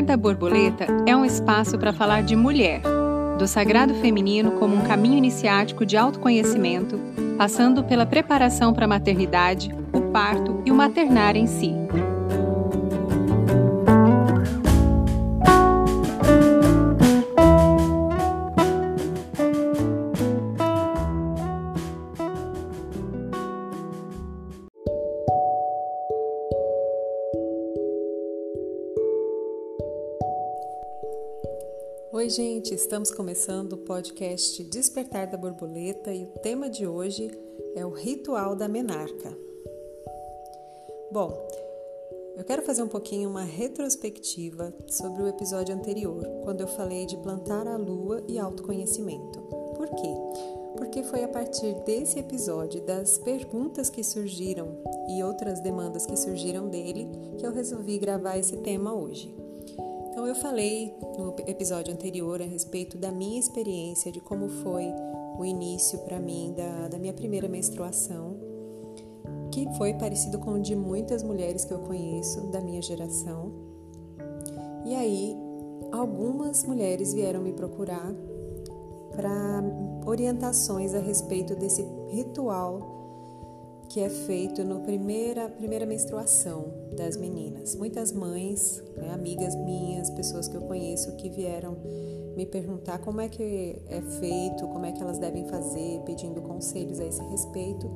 Despertar da Borboleta é um espaço para falar de mulher, do sagrado feminino como um caminho iniciático de autoconhecimento, passando pela preparação para a maternidade, o parto e o maternar em si. Oi, gente, estamos começando o podcast Despertar da Borboleta e o tema de hoje é o ritual da menarca. Bom, eu quero fazer um pouquinho uma retrospectiva sobre o episódio anterior, quando eu falei de plantar a lua e autoconhecimento. Por quê? Porque foi a partir desse episódio, das perguntas que surgiram e outras demandas que surgiram dele, que eu resolvi gravar esse tema hoje. Então, eu falei no episódio anterior a respeito da minha experiência, de como foi o início para mim da, da minha primeira menstruação, que foi parecido com o de muitas mulheres que eu conheço da minha geração. E aí, algumas mulheres vieram me procurar para orientações a respeito desse ritual que é feito na primeira, primeira menstruação das meninas. Muitas mães, né, amigas minhas, pessoas que eu conheço que vieram me perguntar como é que é feito, como é que elas devem fazer, pedindo conselhos a esse respeito.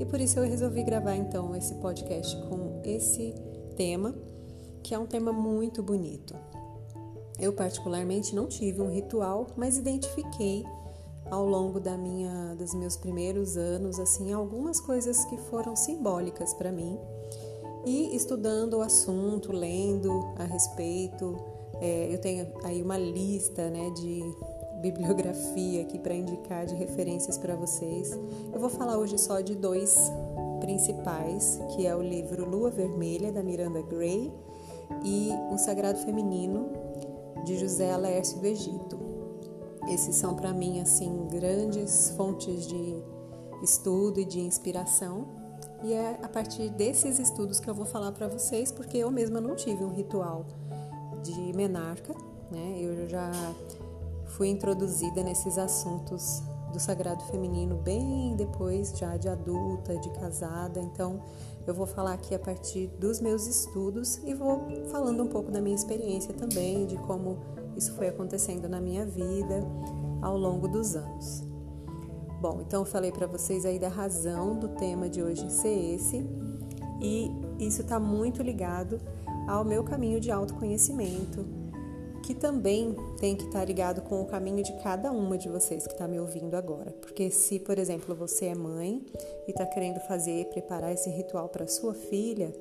E por isso eu resolvi gravar então esse podcast com esse tema, que é um tema muito bonito. Eu particularmente não tive um ritual, mas identifiquei ao longo da minha dos meus primeiros anos assim algumas coisas que foram simbólicas para mim. E estudando o assunto lendo a respeito é, eu tenho aí uma lista né de bibliografia aqui para indicar de referências para vocês. Eu vou falar hoje só de dois principais que é o livro Lua Vermelha da Miranda Gray e o Sagrado Feminino de José Laércio do Egito esses são para mim assim grandes fontes de estudo e de inspiração. E é a partir desses estudos que eu vou falar para vocês, porque eu mesma não tive um ritual de menarca, né? Eu já fui introduzida nesses assuntos do sagrado feminino bem depois já de adulta, de casada. Então, eu vou falar aqui a partir dos meus estudos e vou falando um pouco da minha experiência também, de como isso foi acontecendo na minha vida ao longo dos anos. Bom, então eu falei para vocês aí da razão do tema de hoje ser esse, e isso está muito ligado ao meu caminho de autoconhecimento, que também tem que estar tá ligado com o caminho de cada uma de vocês que está me ouvindo agora. Porque se, por exemplo, você é mãe e está querendo fazer, preparar esse ritual para sua filha,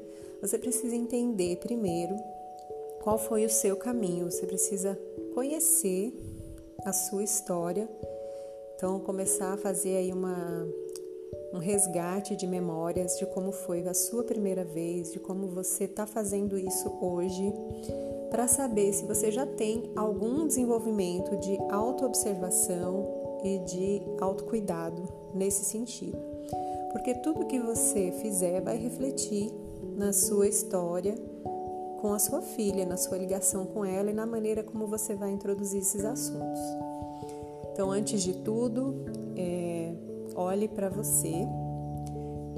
você precisa entender primeiro qual foi o seu caminho. Você precisa conhecer a sua história. Então, começar a fazer aí uma, um resgate de memórias de como foi a sua primeira vez, de como você está fazendo isso hoje, para saber se você já tem algum desenvolvimento de autoobservação e de autocuidado nesse sentido. Porque tudo que você fizer vai refletir na sua história com a sua filha, na sua ligação com ela e na maneira como você vai introduzir esses assuntos. Então, antes de tudo, é, olhe para você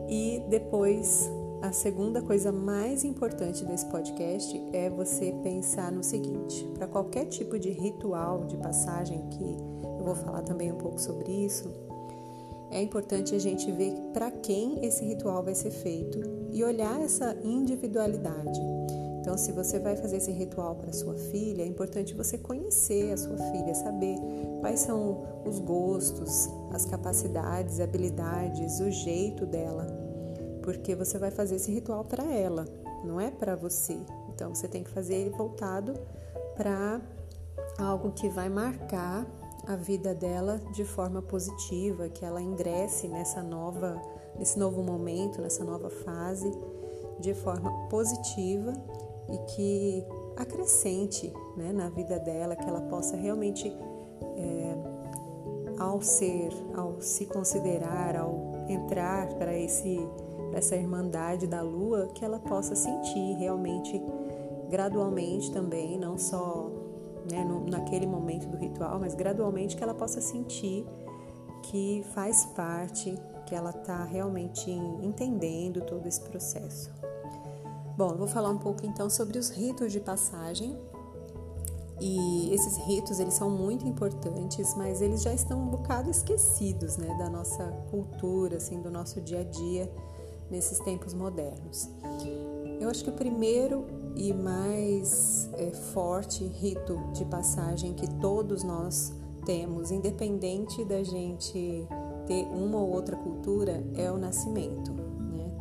e depois a segunda coisa mais importante desse podcast é você pensar no seguinte: para qualquer tipo de ritual de passagem, que eu vou falar também um pouco sobre isso, é importante a gente ver para quem esse ritual vai ser feito e olhar essa individualidade. Então, se você vai fazer esse ritual para sua filha, é importante você conhecer a sua filha, saber quais são os gostos, as capacidades, habilidades, o jeito dela, porque você vai fazer esse ritual para ela, não é para você. Então, você tem que fazer ele voltado para algo que vai marcar a vida dela de forma positiva, que ela ingresse nessa nova, nesse novo momento, nessa nova fase de forma positiva e que acrescente né, na vida dela, que ela possa realmente, é, ao ser, ao se considerar, ao entrar para esse essa irmandade da lua, que ela possa sentir realmente gradualmente também, não só né, no, naquele momento do ritual, mas gradualmente que ela possa sentir que faz parte, que ela está realmente entendendo todo esse processo. Bom, eu vou falar um pouco então sobre os ritos de passagem. E esses ritos, eles são muito importantes, mas eles já estão um bocado esquecidos, né, da nossa cultura, assim, do nosso dia a dia nesses tempos modernos. Eu acho que o primeiro e mais é, forte rito de passagem que todos nós temos, independente da gente ter uma ou outra cultura, é o nascimento.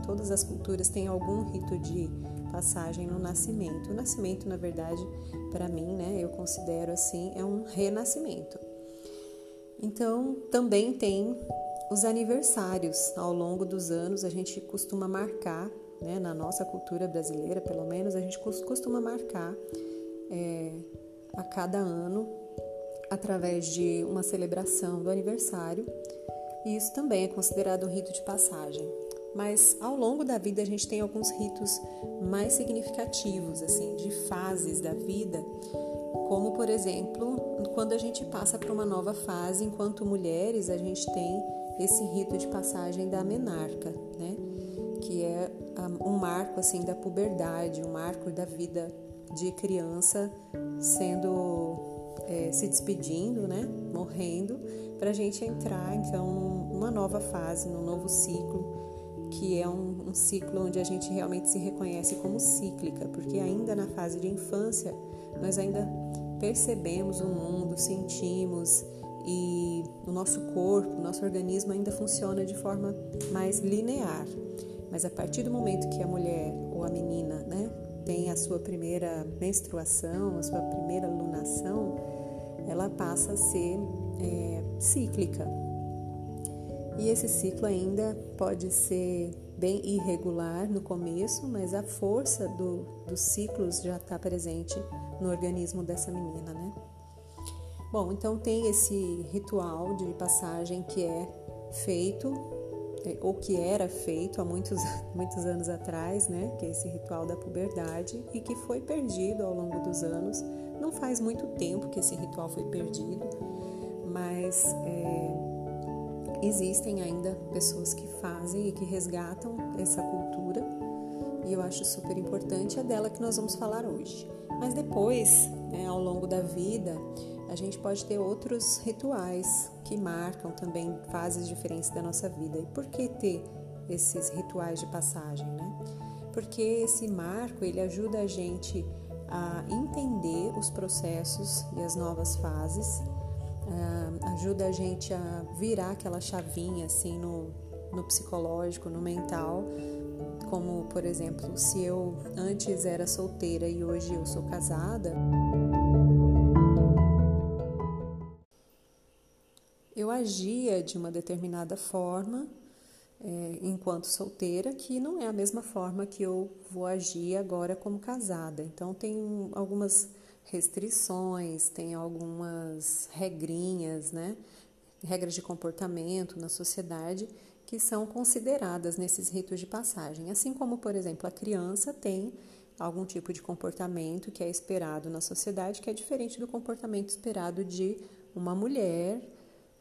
Todas as culturas têm algum rito de passagem no nascimento. O nascimento, na verdade, para mim, né, eu considero assim, é um renascimento. Então, também tem os aniversários. Ao longo dos anos, a gente costuma marcar, né, na nossa cultura brasileira, pelo menos, a gente costuma marcar é, a cada ano através de uma celebração do aniversário. E isso também é considerado um rito de passagem. Mas ao longo da vida a gente tem alguns ritos mais significativos, assim, de fases da vida, como por exemplo, quando a gente passa para uma nova fase, enquanto mulheres, a gente tem esse rito de passagem da menarca, né? Que é um marco assim da puberdade, um marco da vida de criança sendo é, se despedindo, né? Morrendo, para a gente entrar então numa nova fase, num novo ciclo, que é um, um ciclo onde a gente realmente se reconhece como cíclica, porque ainda na fase de infância nós ainda percebemos o mundo, sentimos e o nosso corpo, o nosso organismo ainda funciona de forma mais linear. Mas a partir do momento que a mulher ou a menina né, tem a sua primeira menstruação, a sua primeira lunação, ela passa a ser é, cíclica. E esse ciclo ainda pode ser bem irregular no começo, mas a força do, dos ciclos já está presente no organismo dessa menina, né? Bom, então tem esse ritual de passagem que é feito é, ou que era feito há muitos, muitos anos atrás, né? Que é esse ritual da puberdade e que foi perdido ao longo dos anos. Não faz muito tempo que esse ritual foi perdido, mas é, existem ainda pessoas que fazem e que resgatam essa cultura e eu acho super importante. É dela que nós vamos falar hoje. Mas depois, né, ao longo da vida, a gente pode ter outros rituais que marcam também fases diferentes da nossa vida. E por que ter esses rituais de passagem, né? Porque esse marco ele ajuda a gente a entender os processos e as novas fases, uh, ajuda a gente a virar aquela chavinha assim no, no psicológico, no mental, como por exemplo, se eu antes era solteira e hoje eu sou casada. eu agia de uma determinada forma é, enquanto solteira, que não é a mesma forma que eu vou agir agora como casada. Então, tem algumas restrições, tem algumas regrinhas, né? Regras de comportamento na sociedade que são consideradas nesses ritos de passagem. Assim como, por exemplo, a criança tem algum tipo de comportamento que é esperado na sociedade que é diferente do comportamento esperado de uma mulher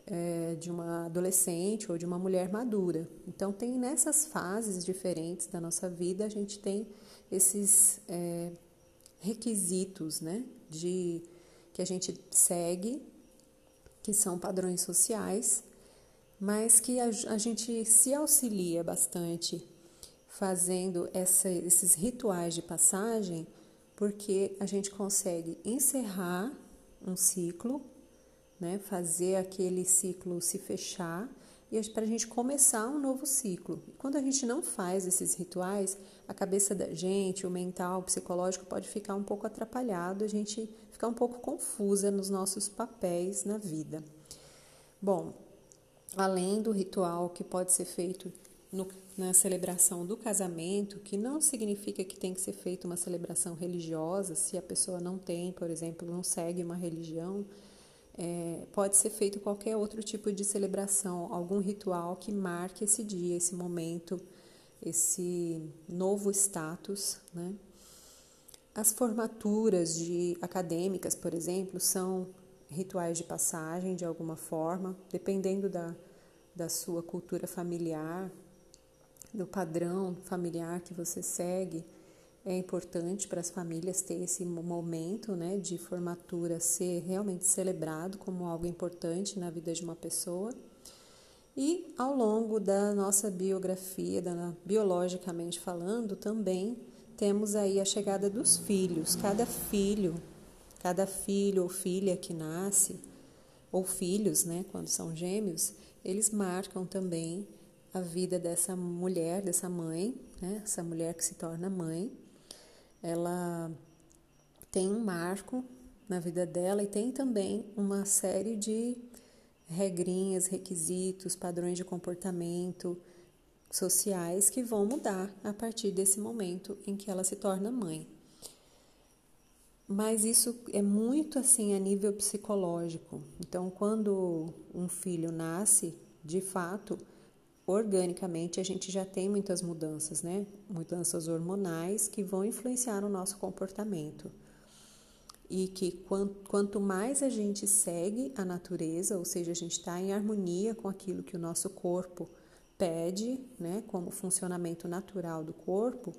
é, de uma adolescente ou de uma mulher madura. Então, tem nessas fases diferentes da nossa vida, a gente tem esses é, requisitos né, de, que a gente segue, que são padrões sociais, mas que a, a gente se auxilia bastante fazendo essa, esses rituais de passagem, porque a gente consegue encerrar um ciclo né? Fazer aquele ciclo se fechar e para a gente começar um novo ciclo. quando a gente não faz esses rituais, a cabeça da gente, o mental, o psicológico pode ficar um pouco atrapalhado, a gente ficar um pouco confusa nos nossos papéis na vida. Bom, além do ritual que pode ser feito no, na celebração do casamento, que não significa que tem que ser feita uma celebração religiosa, se a pessoa não tem, por exemplo, não segue uma religião, é, pode ser feito qualquer outro tipo de celebração, algum ritual que marque esse dia, esse momento, esse novo status, né? As formaturas de acadêmicas, por exemplo, são rituais de passagem de alguma forma, dependendo da, da sua cultura familiar, do padrão familiar que você segue. É importante para as famílias ter esse momento né, de formatura ser realmente celebrado como algo importante na vida de uma pessoa. E ao longo da nossa biografia, da, biologicamente falando, também temos aí a chegada dos filhos. Cada filho, cada filho ou filha que nasce, ou filhos, né, quando são gêmeos, eles marcam também a vida dessa mulher, dessa mãe, né, essa mulher que se torna mãe. Ela tem um marco na vida dela e tem também uma série de regrinhas, requisitos, padrões de comportamento, sociais que vão mudar a partir desse momento em que ela se torna mãe. Mas isso é muito assim a nível psicológico. Então, quando um filho nasce, de fato, organicamente a gente já tem muitas mudanças, né? Mudanças hormonais que vão influenciar no nosso comportamento. E que quanto mais a gente segue a natureza, ou seja, a gente está em harmonia com aquilo que o nosso corpo pede, né, como funcionamento natural do corpo,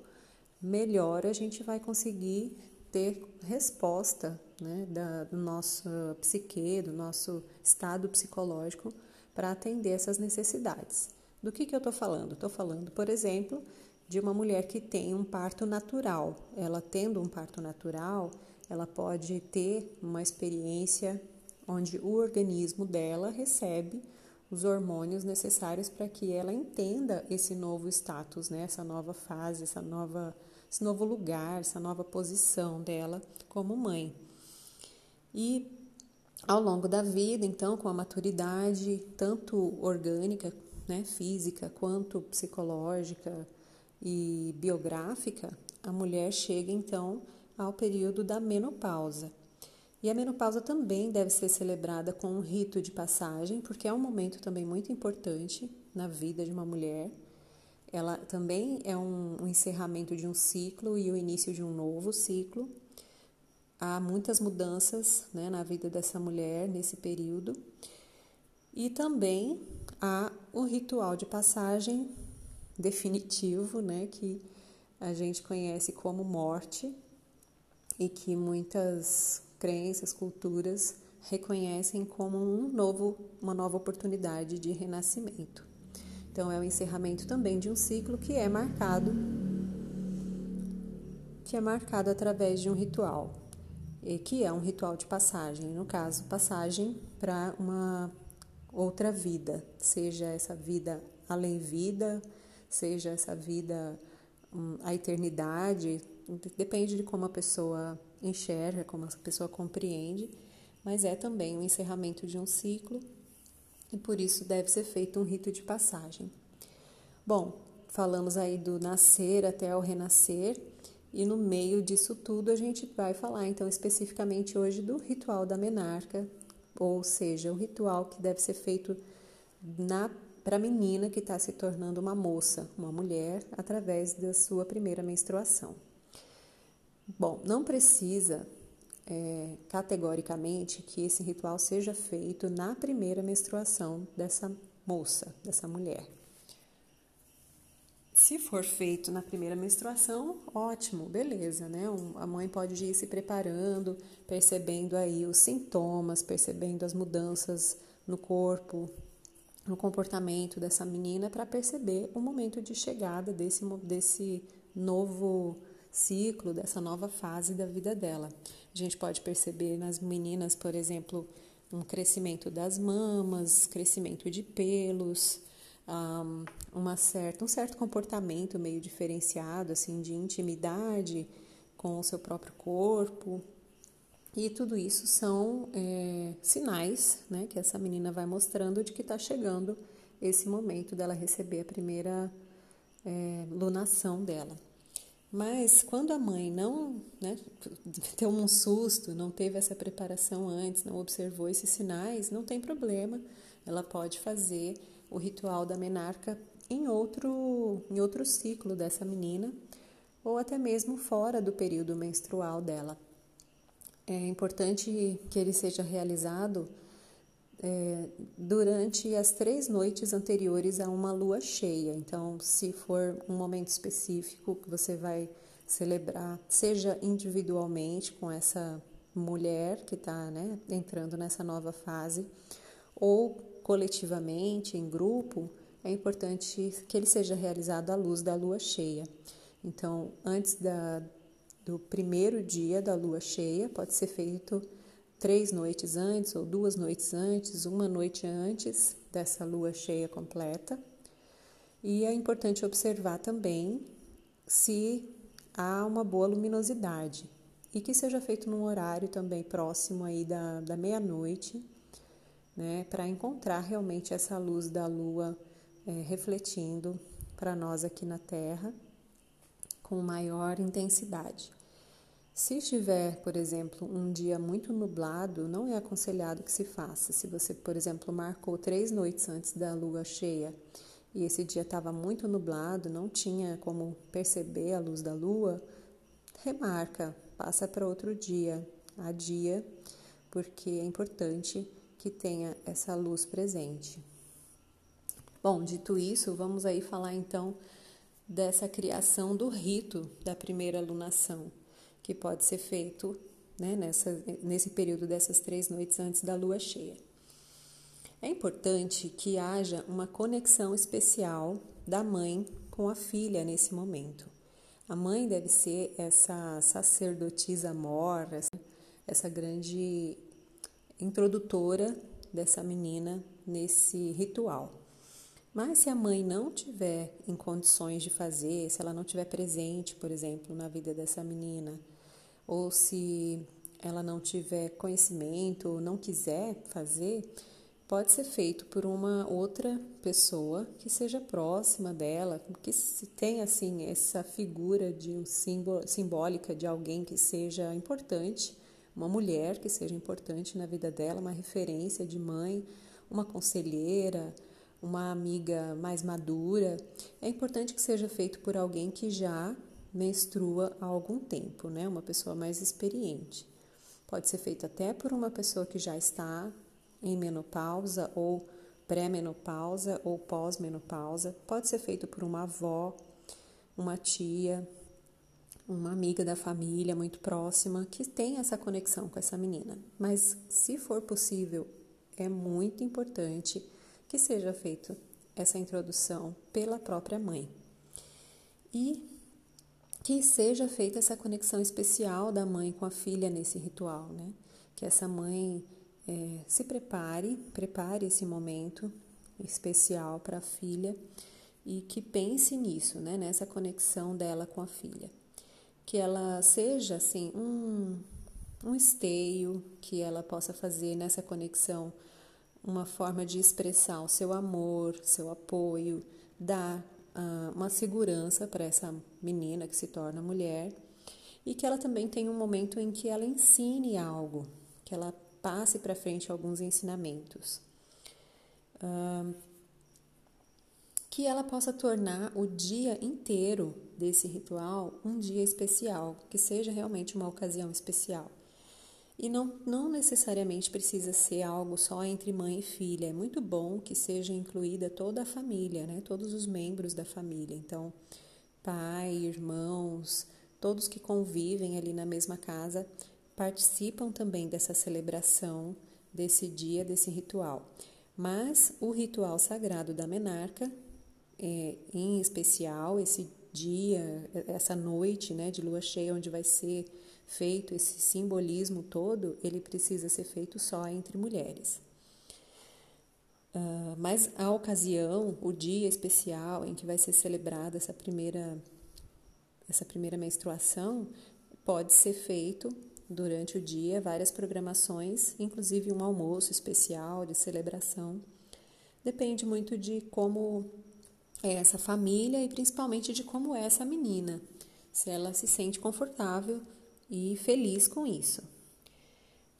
melhor a gente vai conseguir ter resposta né, da, do nosso psique, do nosso estado psicológico para atender essas necessidades. Do que, que eu estou falando? Estou falando, por exemplo, de uma mulher que tem um parto natural. Ela tendo um parto natural, ela pode ter uma experiência onde o organismo dela recebe os hormônios necessários para que ela entenda esse novo status, né? essa nova fase, essa nova, esse novo lugar, essa nova posição dela como mãe. E ao longo da vida, então, com a maturidade, tanto orgânica, né, física, quanto psicológica e biográfica, a mulher chega então ao período da menopausa. E a menopausa também deve ser celebrada com um rito de passagem, porque é um momento também muito importante na vida de uma mulher. Ela também é um, um encerramento de um ciclo e o início de um novo ciclo. Há muitas mudanças né, na vida dessa mulher nesse período. E também há o ritual de passagem definitivo, né, que a gente conhece como morte e que muitas crenças, culturas reconhecem como um novo, uma nova oportunidade de renascimento. Então é o encerramento também de um ciclo que é marcado que é marcado através de um ritual, que é um ritual de passagem, no caso, passagem para uma outra vida, seja essa vida além vida, seja essa vida hum, a eternidade, depende de como a pessoa enxerga, como a pessoa compreende, mas é também o encerramento de um ciclo e por isso deve ser feito um rito de passagem. Bom, falamos aí do nascer até o renascer e no meio disso tudo a gente vai falar então especificamente hoje do ritual da menarca, ou seja, o ritual que deve ser feito para a menina que está se tornando uma moça, uma mulher, através da sua primeira menstruação. Bom, não precisa é, categoricamente que esse ritual seja feito na primeira menstruação dessa moça, dessa mulher. Se for feito na primeira menstruação, ótimo, beleza, né? a mãe pode ir se preparando, percebendo aí os sintomas, percebendo as mudanças no corpo, no comportamento dessa menina para perceber o momento de chegada desse, desse novo ciclo, dessa nova fase da vida dela. A gente pode perceber nas meninas, por exemplo, um crescimento das mamas, crescimento de pelos, uma certa, um certo comportamento meio diferenciado, assim, de intimidade com o seu próprio corpo. E tudo isso são é, sinais né, que essa menina vai mostrando de que está chegando esse momento dela receber a primeira é, lunação dela. Mas quando a mãe não né, deu um susto, não teve essa preparação antes, não observou esses sinais, não tem problema. Ela pode fazer o ritual da menarca em outro, em outro ciclo dessa menina, ou até mesmo fora do período menstrual dela. É importante que ele seja realizado é, durante as três noites anteriores a uma lua cheia. Então, se for um momento específico que você vai celebrar, seja individualmente com essa mulher que está né, entrando nessa nova fase, ou coletivamente, em grupo, é importante que ele seja realizado à luz da lua cheia. Então, antes da, do primeiro dia da lua cheia, pode ser feito três noites antes ou duas noites antes, uma noite antes dessa lua cheia completa. E é importante observar também se há uma boa luminosidade e que seja feito num horário também próximo aí da, da meia-noite, né, para encontrar realmente essa luz da lua é, refletindo para nós aqui na Terra com maior intensidade. Se estiver, por exemplo, um dia muito nublado, não é aconselhado que se faça. Se você, por exemplo, marcou três noites antes da lua cheia e esse dia estava muito nublado, não tinha como perceber a luz da lua, remarca, passa para outro dia, adia, porque é importante que tenha essa luz presente. Bom, dito isso, vamos aí falar então dessa criação do rito da primeira lunação que pode ser feito né, nessa, nesse período dessas três noites antes da lua cheia. É importante que haja uma conexão especial da mãe com a filha nesse momento. A mãe deve ser essa sacerdotisa mor, essa, essa grande introdutora dessa menina nesse ritual. Mas se a mãe não tiver em condições de fazer, se ela não tiver presente, por exemplo, na vida dessa menina, ou se ela não tiver conhecimento ou não quiser fazer, pode ser feito por uma outra pessoa que seja próxima dela, que se tenha assim essa figura de um símbolo simbólica de alguém que seja importante, uma mulher que seja importante na vida dela, uma referência de mãe, uma conselheira, uma amiga mais madura. É importante que seja feito por alguém que já menstrua há algum tempo, né? Uma pessoa mais experiente. Pode ser feito até por uma pessoa que já está em menopausa ou pré-menopausa ou pós-menopausa. Pode ser feito por uma avó, uma tia, uma amiga da família muito próxima que tem essa conexão com essa menina. Mas se for possível, é muito importante que seja feita essa introdução pela própria mãe. E que seja feita essa conexão especial da mãe com a filha nesse ritual, né? Que essa mãe é, se prepare, prepare esse momento especial para a filha e que pense nisso, né? Nessa conexão dela com a filha. Que ela seja, assim, um, um esteio, que ela possa fazer nessa conexão uma forma de expressar o seu amor, seu apoio, dar uma segurança para essa menina que se torna mulher e que ela também tenha um momento em que ela ensine algo, que ela passe para frente alguns ensinamentos. Que ela possa tornar o dia inteiro desse ritual um dia especial, que seja realmente uma ocasião especial. E não, não necessariamente precisa ser algo só entre mãe e filha. É muito bom que seja incluída toda a família, né? todos os membros da família. Então, pai, irmãos, todos que convivem ali na mesma casa participam também dessa celebração, desse dia, desse ritual. Mas o ritual sagrado da menarca, é, em especial esse dia, essa noite né, de lua cheia, onde vai ser feito esse simbolismo todo, ele precisa ser feito só entre mulheres. Uh, mas a ocasião, o dia especial em que vai ser celebrada essa primeira, essa primeira menstruação, pode ser feito durante o dia várias programações, inclusive um almoço especial de celebração. Depende muito de como é essa família e principalmente de como é essa menina. Se ela se sente confortável e feliz com isso.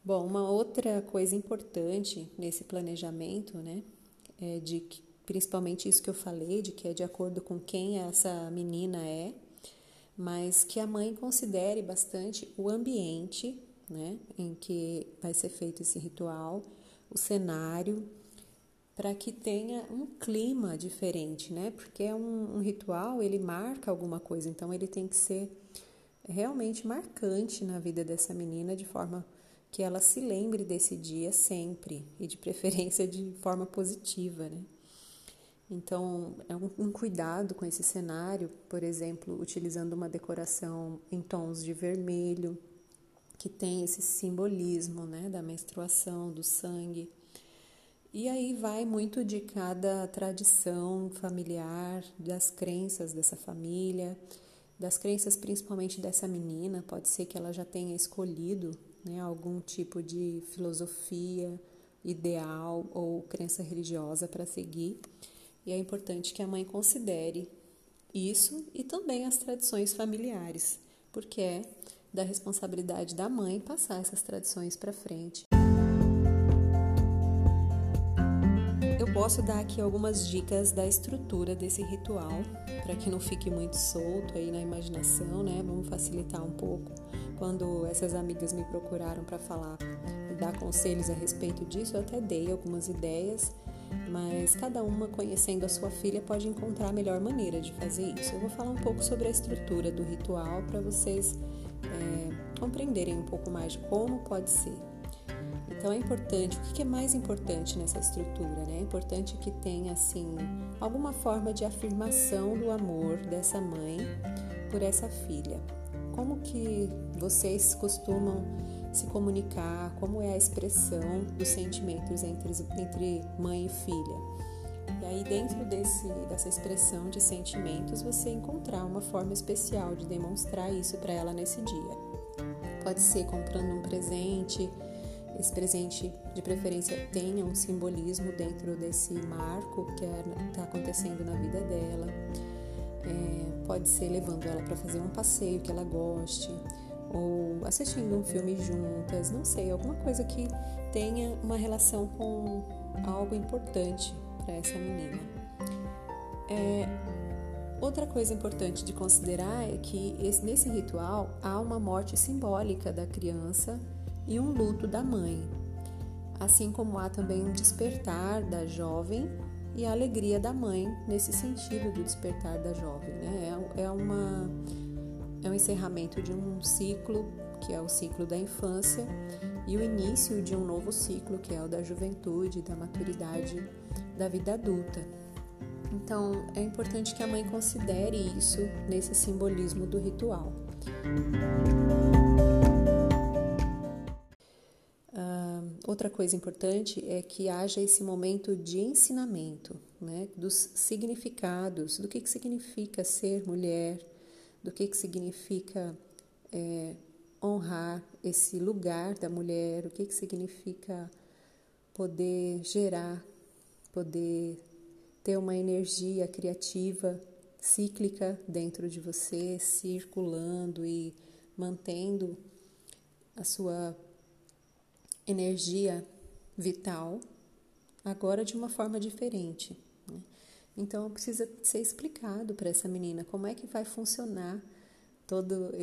Bom, uma outra coisa importante nesse planejamento, né, é de que, principalmente isso que eu falei, de que é de acordo com quem essa menina é, mas que a mãe considere bastante o ambiente né, em que vai ser feito esse ritual, o cenário, para que tenha um clima diferente, né? Porque é um, um, ritual, ele marca alguma coisa, então ele tem que ser realmente marcante na vida dessa menina, de forma que ela se lembre desse dia sempre e de preferência de forma positiva, né? Então, é um, um cuidado com esse cenário, por exemplo, utilizando uma decoração em tons de vermelho, que tem esse simbolismo né, da menstruação, do sangue. E aí vai muito de cada tradição familiar, das crenças dessa família, das crenças principalmente dessa menina. Pode ser que ela já tenha escolhido né, algum tipo de filosofia, ideal ou crença religiosa para seguir. E é importante que a mãe considere isso e também as tradições familiares, porque é da responsabilidade da mãe passar essas tradições para frente. Posso dar aqui algumas dicas da estrutura desse ritual, para que não fique muito solto aí na imaginação, né? Vamos facilitar um pouco. Quando essas amigas me procuraram para falar e dar conselhos a respeito disso, eu até dei algumas ideias mas cada uma conhecendo a sua filha pode encontrar a melhor maneira de fazer isso. Eu vou falar um pouco sobre a estrutura do ritual para vocês é, compreenderem um pouco mais de como pode ser. Então é importante, o que é mais importante nessa estrutura? Né? É importante que tenha assim alguma forma de afirmação do amor dessa mãe por essa filha. Como que vocês costumam se comunicar, como é a expressão dos sentimentos entre, entre mãe e filha. E aí, dentro desse, dessa expressão de sentimentos, você encontrar uma forma especial de demonstrar isso para ela nesse dia. Pode ser comprando um presente, esse presente de preferência tenha um simbolismo dentro desse marco que está é, acontecendo na vida dela. É, pode ser levando ela para fazer um passeio que ela goste, ou assistindo um filme juntas, não sei, alguma coisa que tenha uma relação com algo importante para essa menina. É, outra coisa importante de considerar é que esse, nesse ritual há uma morte simbólica da criança e um luto da mãe, assim como há também um despertar da jovem e a alegria da mãe nesse sentido do despertar da jovem. Né? É, é uma é o encerramento de um ciclo, que é o ciclo da infância, e o início de um novo ciclo, que é o da juventude, da maturidade da vida adulta. Então, é importante que a mãe considere isso nesse simbolismo do ritual. Outra coisa importante é que haja esse momento de ensinamento, né, dos significados, do que, que significa ser mulher, do que, que significa é, honrar esse lugar da mulher, o que, que significa poder gerar, poder ter uma energia criativa, cíclica dentro de você, circulando e mantendo a sua energia vital, agora de uma forma diferente. Então precisa ser explicado para essa menina como é que vai funcionar toda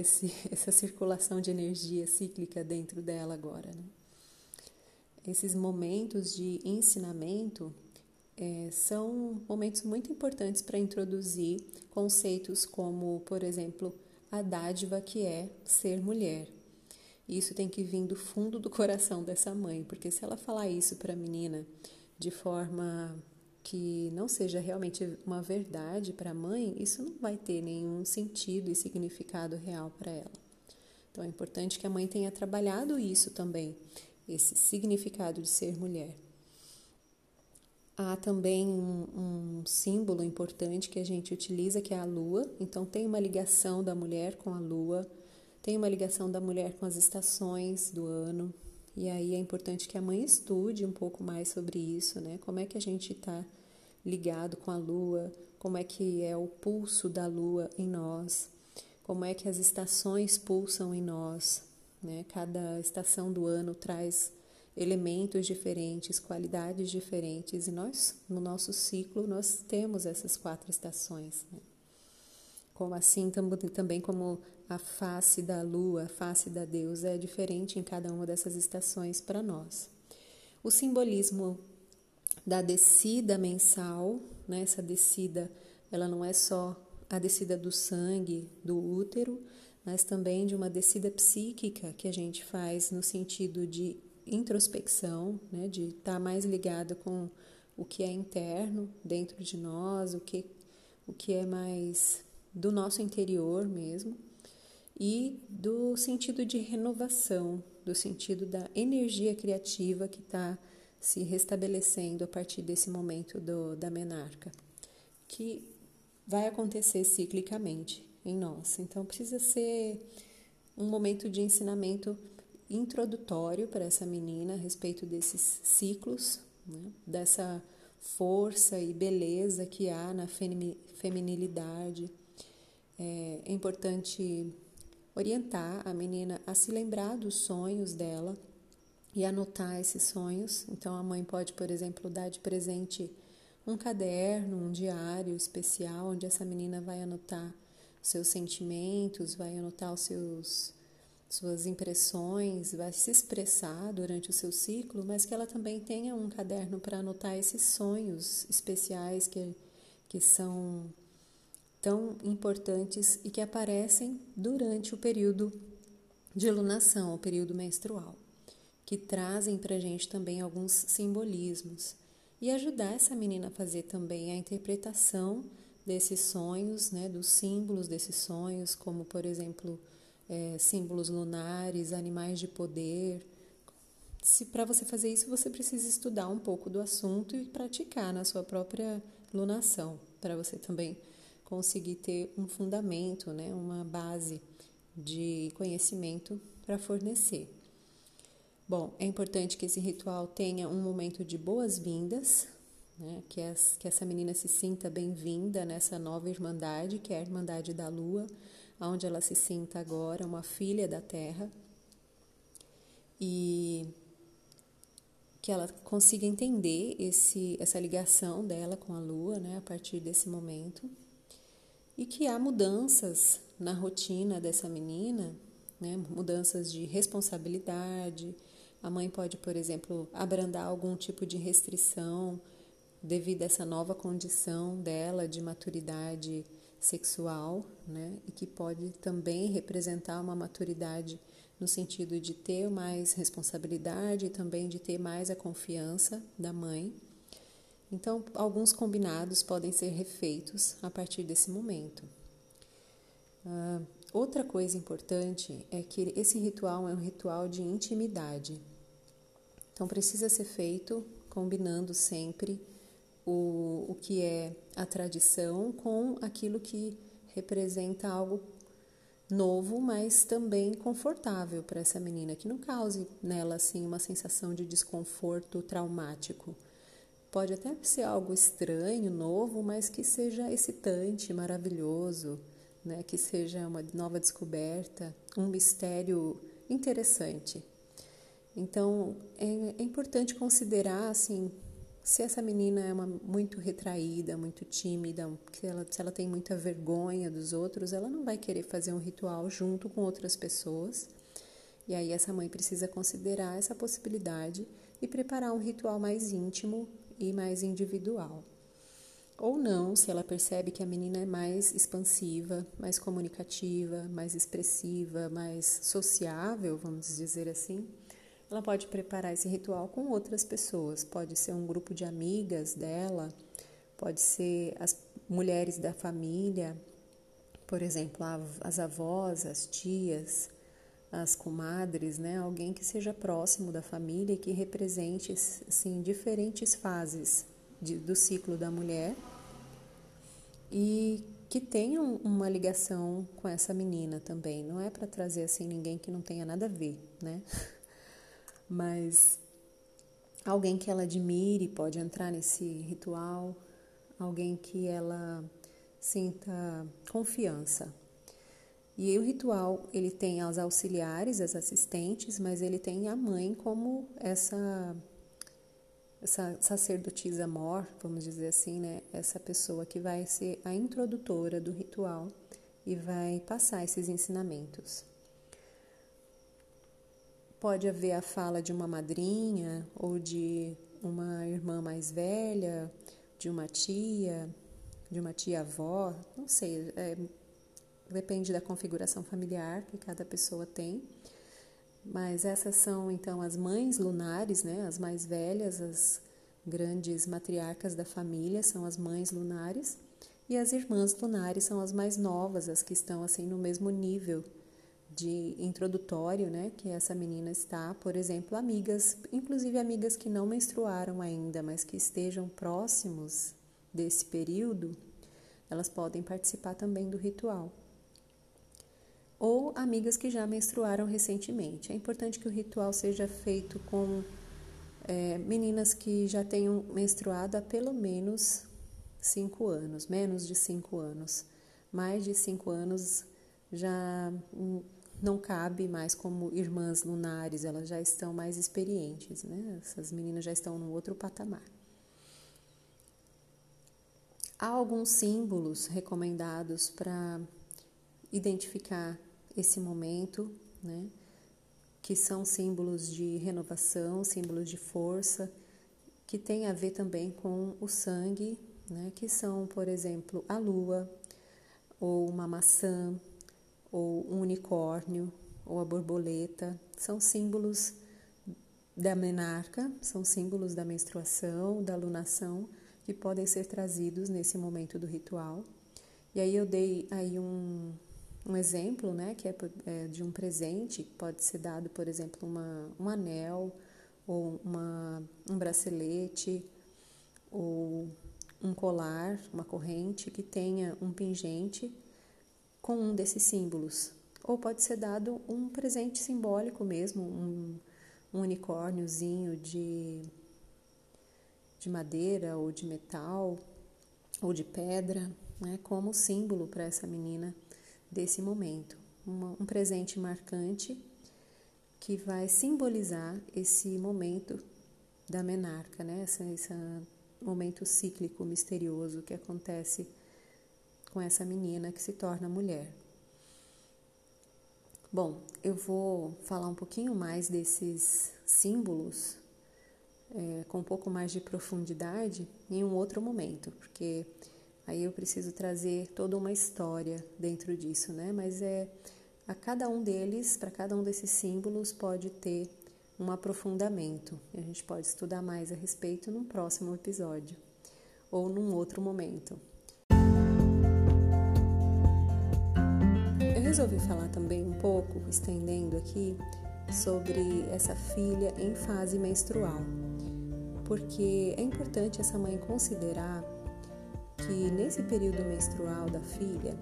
essa circulação de energia cíclica dentro dela agora. Né? Esses momentos de ensinamento é, são momentos muito importantes para introduzir conceitos como, por exemplo, a dádiva que é ser mulher. Isso tem que vir do fundo do coração dessa mãe, porque se ela falar isso para a menina de forma que não seja realmente uma verdade para a mãe, isso não vai ter nenhum sentido e significado real para ela. Então é importante que a mãe tenha trabalhado isso também, esse significado de ser mulher. Há também um, um, símbolo importante que a gente utiliza, que é a lua. Então, tem uma ligação da mulher com a lua, tem uma ligação da mulher com as estações do ano. E aí é importante que a mãe estude um pouco mais sobre isso, né? Como é que a gente está ligado com a lua, como é que é o pulso da lua em nós, como é que as estações pulsam em nós, né? Cada estação do ano traz elementos diferentes, qualidades diferentes, e nós, no nosso ciclo, nós temos essas quatro estações. Né? Como assim também como a face da lua, a face da deusa é diferente em cada uma dessas estações para nós. O simbolismo da descida mensal, né? essa descida, ela não é só a descida do sangue do útero, mas também de uma descida psíquica que a gente faz no sentido de introspecção, né? de estar tá mais ligado com o que é interno dentro de nós, o que, o que é mais do nosso interior mesmo, e do sentido de renovação, do sentido da energia criativa que está se restabelecendo a partir desse momento do, da menarca, que vai acontecer ciclicamente em nós. Então, precisa ser um momento de ensinamento introdutório para essa menina a respeito desses ciclos, né? dessa força e beleza que há na feminilidade. É, é importante orientar a menina a se lembrar dos sonhos dela e anotar esses sonhos. Então, a mãe pode, por exemplo, dar de presente um caderno, um diário especial, onde essa menina vai anotar seus sentimentos, vai anotar os seus suas impressões, vai se expressar durante o seu ciclo, mas que ela também tenha um caderno para anotar esses sonhos especiais que, que são tão importantes e que aparecem durante o período de lunação, o período menstrual, que trazem para a gente também alguns simbolismos e ajudar essa menina a fazer também a interpretação desses sonhos, né, dos símbolos desses sonhos, como por exemplo é, símbolos lunares, animais de poder. Se para você fazer isso você precisa estudar um pouco do assunto e praticar na sua própria lunação, para você também conseguir ter um fundamento, né, uma base de conhecimento para fornecer. Bom, é importante que esse ritual tenha um momento de boas-vindas, né, que, as, que essa menina se sinta bem-vinda nessa nova irmandade, que é a Irmandade da Lua, onde ela se sinta agora uma filha da Terra e que ela consiga entender esse, essa ligação dela com a Lua né, a partir desse momento e que há mudanças na rotina dessa menina, né, mudanças de responsabilidade. A mãe pode, por exemplo, abrandar algum tipo de restrição devido a essa nova condição dela de maturidade sexual, né? E que pode também representar uma maturidade no sentido de ter mais responsabilidade e também de ter mais a confiança da mãe. Então, alguns combinados podem ser refeitos a partir desse momento. Uh, outra coisa importante é que esse ritual é um ritual de intimidade. Então, precisa ser feito combinando sempre o, o que é a tradição com aquilo que representa algo novo, mas também confortável para essa menina, que não cause nela assim uma sensação de desconforto traumático. Pode até ser algo estranho, novo, mas que seja excitante, maravilhoso, né? que seja uma nova descoberta, um mistério interessante. Então, é, é importante considerar assim se essa menina é uma, muito retraída, muito tímida, se ela, se ela tem muita vergonha dos outros, ela não vai querer fazer um ritual junto com outras pessoas. E aí essa mãe precisa considerar essa possibilidade e preparar um ritual mais íntimo e mais individual. Ou não, se ela percebe que a menina é mais expansiva, mais comunicativa, mais expressiva, mais sociável, vamos dizer assim, ela pode preparar esse ritual com outras pessoas. Pode ser um grupo de amigas dela, pode ser as mulheres da família, por exemplo, as avós, as tias, as comadres, né? Alguém que seja próximo da família e que represente assim diferentes fases de, do ciclo da mulher e que tenham uma ligação com essa menina também. Não é para trazer assim ninguém que não tenha nada a ver, né? mas alguém que ela admire pode entrar nesse ritual, alguém que ela sinta confiança. E o ritual, ele tem as auxiliares, as assistentes, mas ele tem a mãe como essa essa sacerdotisa mor, vamos dizer assim, né? Essa pessoa que vai ser a introdutora do ritual e vai passar esses ensinamentos. Pode haver a fala de uma madrinha ou de uma irmã mais velha, de uma tia, de uma tia-avó, não sei, é, depende da configuração familiar que cada pessoa tem. Mas essas são então as mães lunares, né, as mais velhas, as grandes matriarcas da família são as mães lunares e as irmãs lunares são as mais novas, as que estão assim no mesmo nível de introdutório, né, que essa menina está, por exemplo, amigas, inclusive amigas que não menstruaram ainda, mas que estejam próximos desse período, elas podem participar também do ritual. Ou amigas que já menstruaram recentemente. É importante que o ritual seja feito com é, meninas que já tenham menstruado há pelo menos cinco anos, menos de cinco anos. Mais de cinco anos já não cabe mais como irmãs lunares, elas já estão mais experientes, né? Essas meninas já estão num outro patamar. Há alguns símbolos recomendados para identificar esse momento, né? Que são símbolos de renovação, símbolos de força, que tem a ver também com o sangue, né? Que são, por exemplo, a lua, ou uma maçã, ou um unicórnio, ou a borboleta, são símbolos da menarca, são símbolos da menstruação, da lunação, que podem ser trazidos nesse momento do ritual. E aí eu dei aí um, um exemplo, né, que é, é de um presente, pode ser dado, por exemplo, uma, um anel, ou uma, um bracelete, ou um colar, uma corrente que tenha um pingente com um desses símbolos. Ou pode ser dado um presente simbólico mesmo, um, um unicórniozinho de, de madeira ou de metal ou de pedra, né, como símbolo para essa menina desse momento. Uma, um presente marcante que vai simbolizar esse momento da menarca, né? esse, esse momento cíclico misterioso que acontece com essa menina que se torna mulher. Bom, eu vou falar um pouquinho mais desses símbolos é, com um pouco mais de profundidade em um outro momento, porque aí eu preciso trazer toda uma história dentro disso, né? Mas é a cada um deles, para cada um desses símbolos, pode ter um aprofundamento. A gente pode estudar mais a respeito num próximo episódio ou num outro momento. resolvi falar também um pouco, estendendo aqui, sobre essa filha em fase menstrual, porque é importante essa mãe considerar que nesse período menstrual da filha,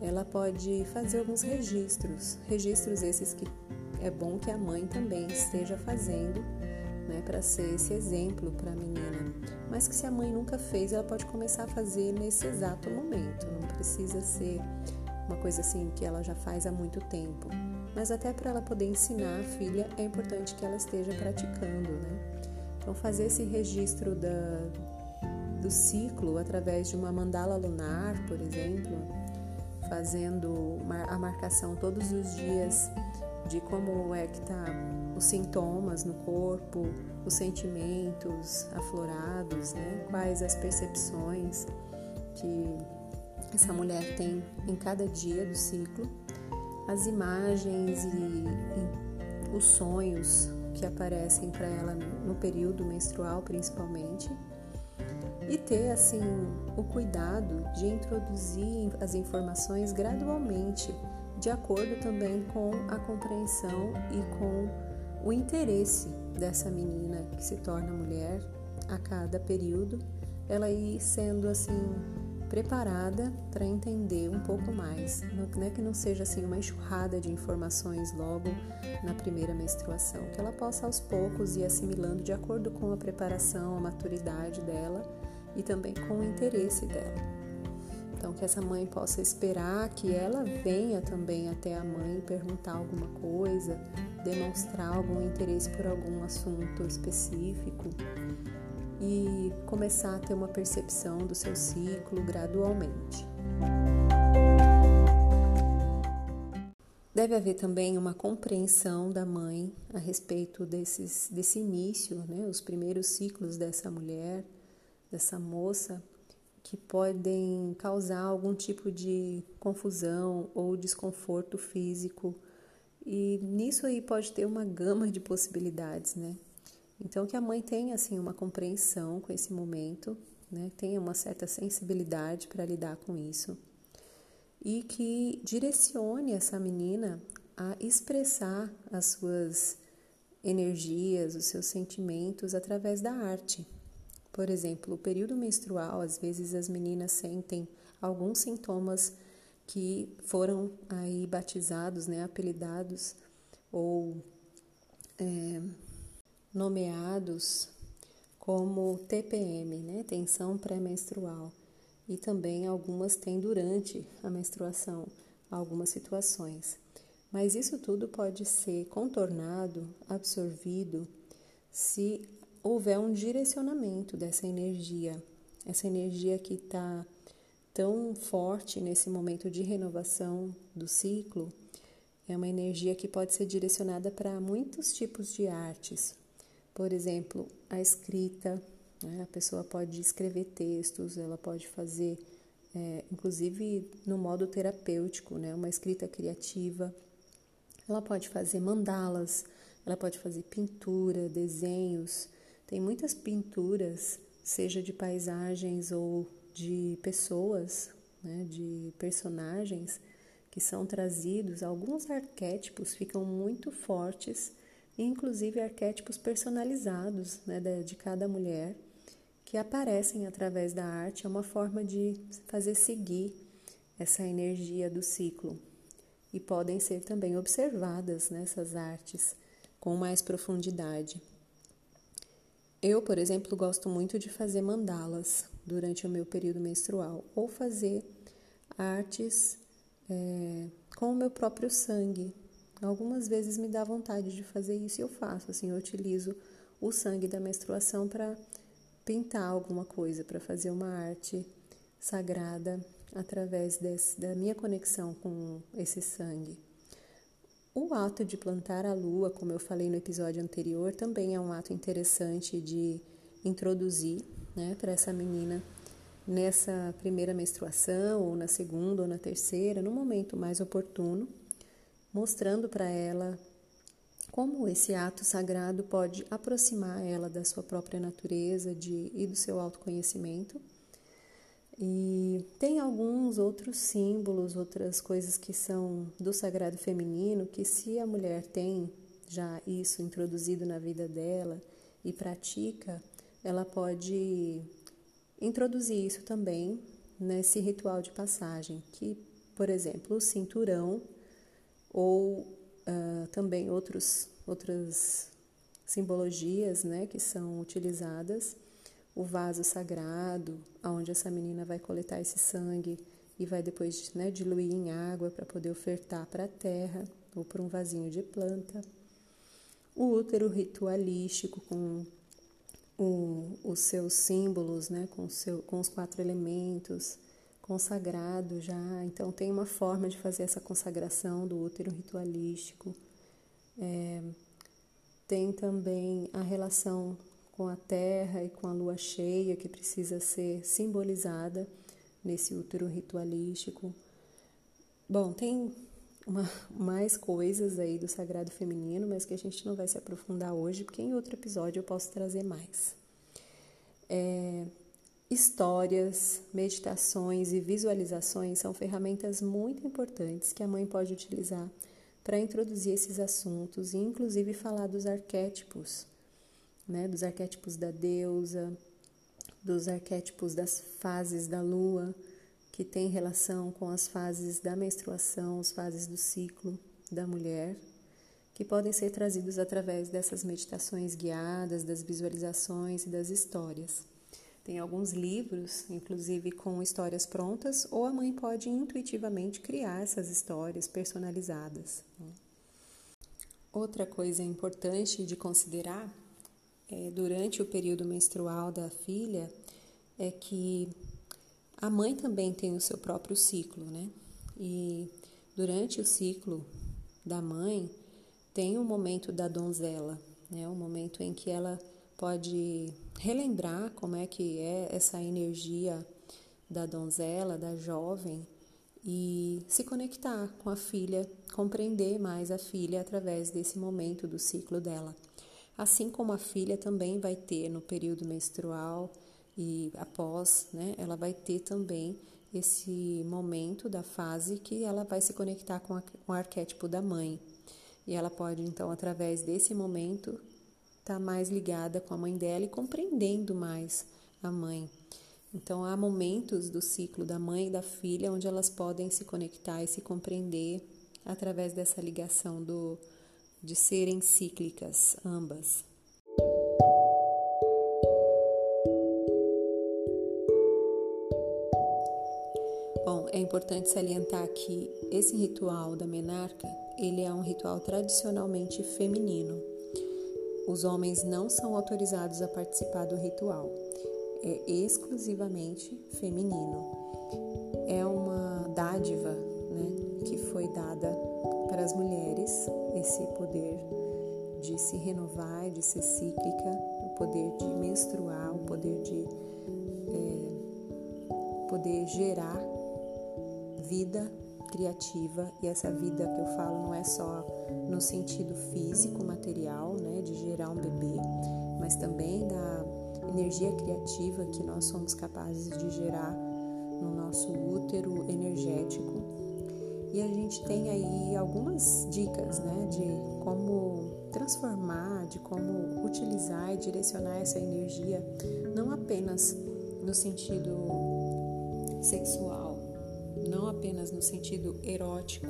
ela pode fazer alguns registros, registros esses que é bom que a mãe também esteja fazendo, né, para ser esse exemplo para a menina. Mas que se a mãe nunca fez, ela pode começar a fazer nesse exato momento, não precisa ser uma coisa assim que ela já faz há muito tempo. Mas até para ela poder ensinar a filha é importante que ela esteja praticando, né? Então fazer esse registro da, do ciclo através de uma mandala lunar, por exemplo, fazendo a marcação todos os dias de como é que tá os sintomas no corpo, os sentimentos aflorados, né? Quais as percepções que essa mulher tem em cada dia do ciclo, as imagens e, e os sonhos que aparecem para ela no período menstrual, principalmente, e ter assim o cuidado de introduzir as informações gradualmente, de acordo também com a compreensão e com o interesse dessa menina que se torna mulher a cada período, ela ir sendo assim preparada para entender um pouco mais, não é que não seja assim uma enxurrada de informações logo na primeira menstruação, que ela possa aos poucos ir assimilando de acordo com a preparação, a maturidade dela e também com o interesse dela. Então, que essa mãe possa esperar que ela venha também até a mãe perguntar alguma coisa, demonstrar algum interesse por algum assunto específico e começar a ter uma percepção do seu ciclo gradualmente. Deve haver também uma compreensão da mãe a respeito desses, desse início, né, os primeiros ciclos dessa mulher, dessa moça, que podem causar algum tipo de confusão ou desconforto físico. E nisso aí pode ter uma gama de possibilidades, né? Então que a mãe tenha assim uma compreensão com esse momento, né? Tenha uma certa sensibilidade para lidar com isso e que direcione essa menina a expressar as suas energias, os seus sentimentos através da arte. Por exemplo, o período menstrual, às vezes as meninas sentem alguns sintomas que foram aí batizados, né, apelidados ou é, nomeados como TPM, né, tensão pré-menstrual e também algumas têm durante a menstruação algumas situações. Mas isso tudo pode ser contornado, absorvido, se houver um direcionamento dessa energia, essa energia que está tão forte nesse momento de renovação do ciclo, é uma energia que pode ser direcionada para muitos tipos de artes. Por exemplo, a escrita, né? A pessoa pode escrever textos, ela pode fazer, é, inclusive no modo terapêutico, né? uma escrita criativa. Ela pode fazer mandalas, ela pode fazer pintura, desenhos. Tem muitas pinturas, seja de paisagens ou de pessoas, né? de personagens, que são trazidos, alguns arquétipos ficam muito fortes, inclusive arquétipos personalizados né, de cada mulher, que aparecem através da arte é uma forma de fazer seguir essa energia do ciclo e podem ser também observadas nessas artes com mais profundidade. Eu, por exemplo, gosto muito de fazer mandalas durante o meu período menstrual ou fazer artes é, com o meu próprio sangue. Algumas vezes me dá vontade de fazer isso e eu faço. Assim, eu utilizo o sangue da menstruação para pintar alguma coisa, para fazer uma arte sagrada através desse, da minha conexão com esse sangue. O ato de plantar a lua, como eu falei no episódio anterior, também é um ato interessante de introduzir né, para essa menina nessa primeira menstruação, ou na segunda, ou na terceira, no momento mais oportuno, mostrando para ela como esse ato sagrado pode aproximar ela da sua própria natureza de, e do seu autoconhecimento. E tem alguns outros símbolos, outras coisas que são do sagrado feminino, que se a mulher tem já isso introduzido na vida dela e pratica, ela pode introduzir isso também nesse ritual de passagem, que, por exemplo, o cinturão ou uh, também outros, outras simbologias né, que são utilizadas. O vaso sagrado, onde essa menina vai coletar esse sangue e vai depois né, diluir em água para poder ofertar para a terra ou para um vasinho de planta. O útero ritualístico com o, os seus símbolos, né, com, seu, com os quatro elementos, consagrado já, então tem uma forma de fazer essa consagração do útero ritualístico. É, tem também a relação com a terra e com a lua cheia que precisa ser simbolizada nesse útero ritualístico. Bom, tem uma, mais coisas aí do sagrado feminino, mas que a gente não vai se aprofundar hoje, porque em outro episódio eu posso trazer mais. É, Histórias, meditações e visualizações são ferramentas muito importantes que a mãe pode utilizar para introduzir esses assuntos e, inclusive, falar dos arquétipos, né? dos arquétipos da deusa, dos arquétipos das fases da lua, que tem relação com as fases da menstruação, as fases do ciclo da mulher, que podem ser trazidos através dessas meditações guiadas, das visualizações e das histórias. Tem alguns livros, inclusive com histórias prontas, ou a mãe pode intuitivamente criar essas histórias personalizadas. Né? Outra coisa importante de considerar é, durante o período menstrual da filha é que a mãe também tem o seu próprio ciclo, né? E durante o ciclo da mãe tem o momento da donzela, né? O momento em que ela pode relembrar como é que é essa energia da donzela, da jovem e se conectar com a filha, compreender mais a filha através desse momento do ciclo dela. Assim como a filha também vai ter no período menstrual e após, né, ela vai ter também esse momento da fase que ela vai se conectar com, a, com o arquétipo da mãe. E ela pode, então, através desse momento, estar tá mais ligada com a mãe dela e compreendendo mais a mãe. Então, há momentos do ciclo da mãe e da filha onde elas podem se conectar e se compreender através dessa ligação do, de serem cíclicas, ambas. Bom, é importante salientar que esse ritual da menarca, ele é um ritual tradicionalmente feminino. Os homens não são autorizados a participar do ritual. É exclusivamente feminino. É uma dádiva, né, que foi dada para as mulheres esse poder de se renovar, de ser cíclica, o poder de menstruar, o poder de é, poder gerar vida criativa. E essa vida que eu falo não é só no sentido físico, material, né, de gerar um bebê, mas também da energia criativa que nós somos capazes de gerar no nosso útero energético e a gente tem aí algumas dicas né, de como transformar, de como utilizar e direcionar essa energia, não apenas no sentido sexual, não apenas no sentido erótico,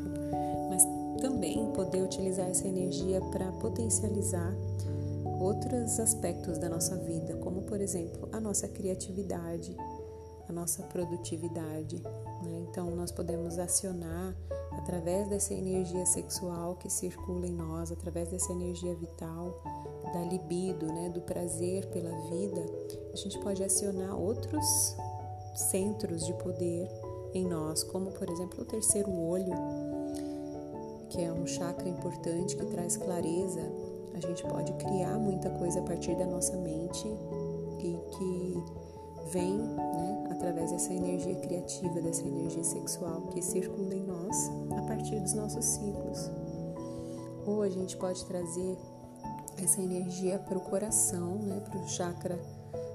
mas também poder utilizar essa energia para potencializar outros aspectos da nossa vida, como por exemplo a nossa criatividade, a nossa produtividade. Né? Então, nós podemos acionar através dessa energia sexual que circula em nós, através dessa energia vital, da libido, né? do prazer pela vida, a gente pode acionar outros centros de poder em nós, como por exemplo o terceiro olho, que é um chakra importante que traz clareza. A gente pode criar muita coisa a partir da nossa mente e que vem né, através dessa energia criativa, dessa energia sexual que circula em nós a partir dos nossos ciclos. Ou a gente pode trazer essa energia para o coração, né, para o chakra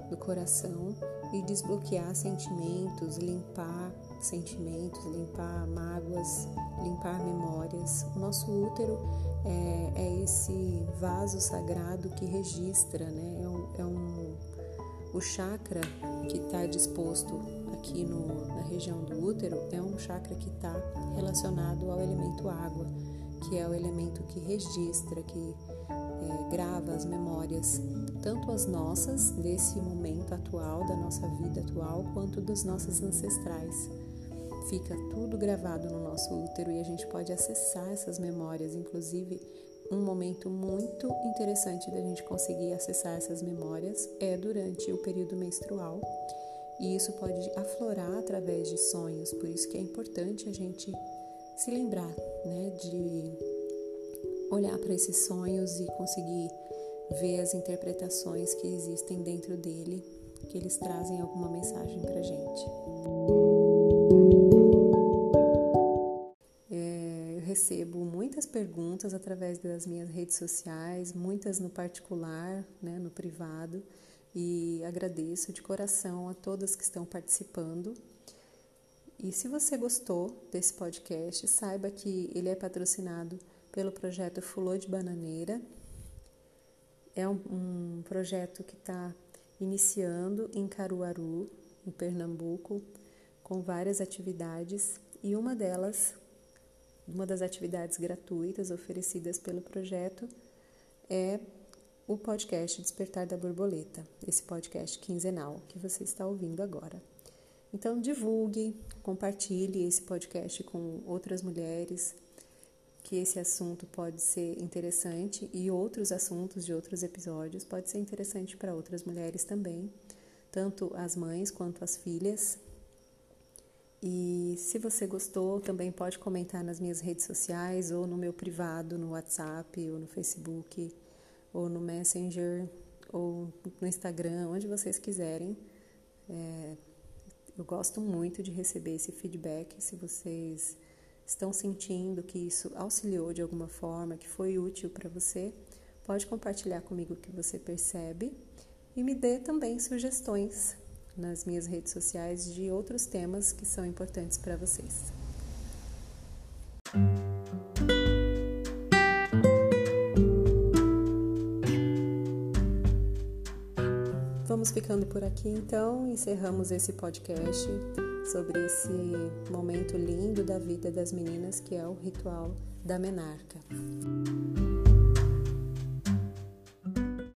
do coração e desbloquear sentimentos, limpar sentimentos, limpar mágoas, limpar memórias. O nosso útero é, é esse vaso sagrado que registra, né? É um, é um o chakra que está disposto aqui no, na região do útero é um chakra que está relacionado ao elemento água, que é o elemento que registra, que é, grava as memórias, tanto as nossas, desse momento atual, da nossa vida atual, quanto dos nossos ancestrais. Fica tudo gravado no nosso útero e a gente pode acessar essas memórias, inclusive um momento muito interessante da gente conseguir acessar essas memórias é durante o período menstrual. E isso pode aflorar através de sonhos, por isso que é importante a gente se lembrar, né, de olhar para esses sonhos e conseguir ver as interpretações que existem dentro dele, que eles trazem alguma mensagem para gente. Recebo muitas perguntas através das minhas redes sociais, muitas no particular, né, no privado, e agradeço de coração a todas que estão participando. E se você gostou desse podcast, saiba que ele é patrocinado pelo projeto Fulô de Bananeira. É um, um projeto que está iniciando em Caruaru, em Pernambuco, com várias atividades e uma delas uma das atividades gratuitas oferecidas pelo projeto é o podcast Despertar da Borboleta, esse podcast quinzenal que você está ouvindo agora. Então, divulgue, compartilhe esse podcast com outras mulheres, que esse assunto pode ser interessante e outros assuntos de outros episódios pode ser interessante para outras mulheres também, tanto as mães quanto as filhas. E se você gostou, também pode comentar nas minhas redes sociais ou no meu privado, no WhatsApp ou no Facebook ou no Messenger ou no Instagram, onde vocês quiserem. É, eu gosto muito de receber esse feedback. Se vocês estão sentindo que isso auxiliou de alguma forma, que foi útil para você, pode compartilhar comigo o que você percebe e me dê também sugestões nas minhas redes sociais de outros temas que são importantes para vocês. Vamos ficando por aqui então, encerramos esse podcast sobre esse momento lindo da vida das meninas que é o ritual da menarca.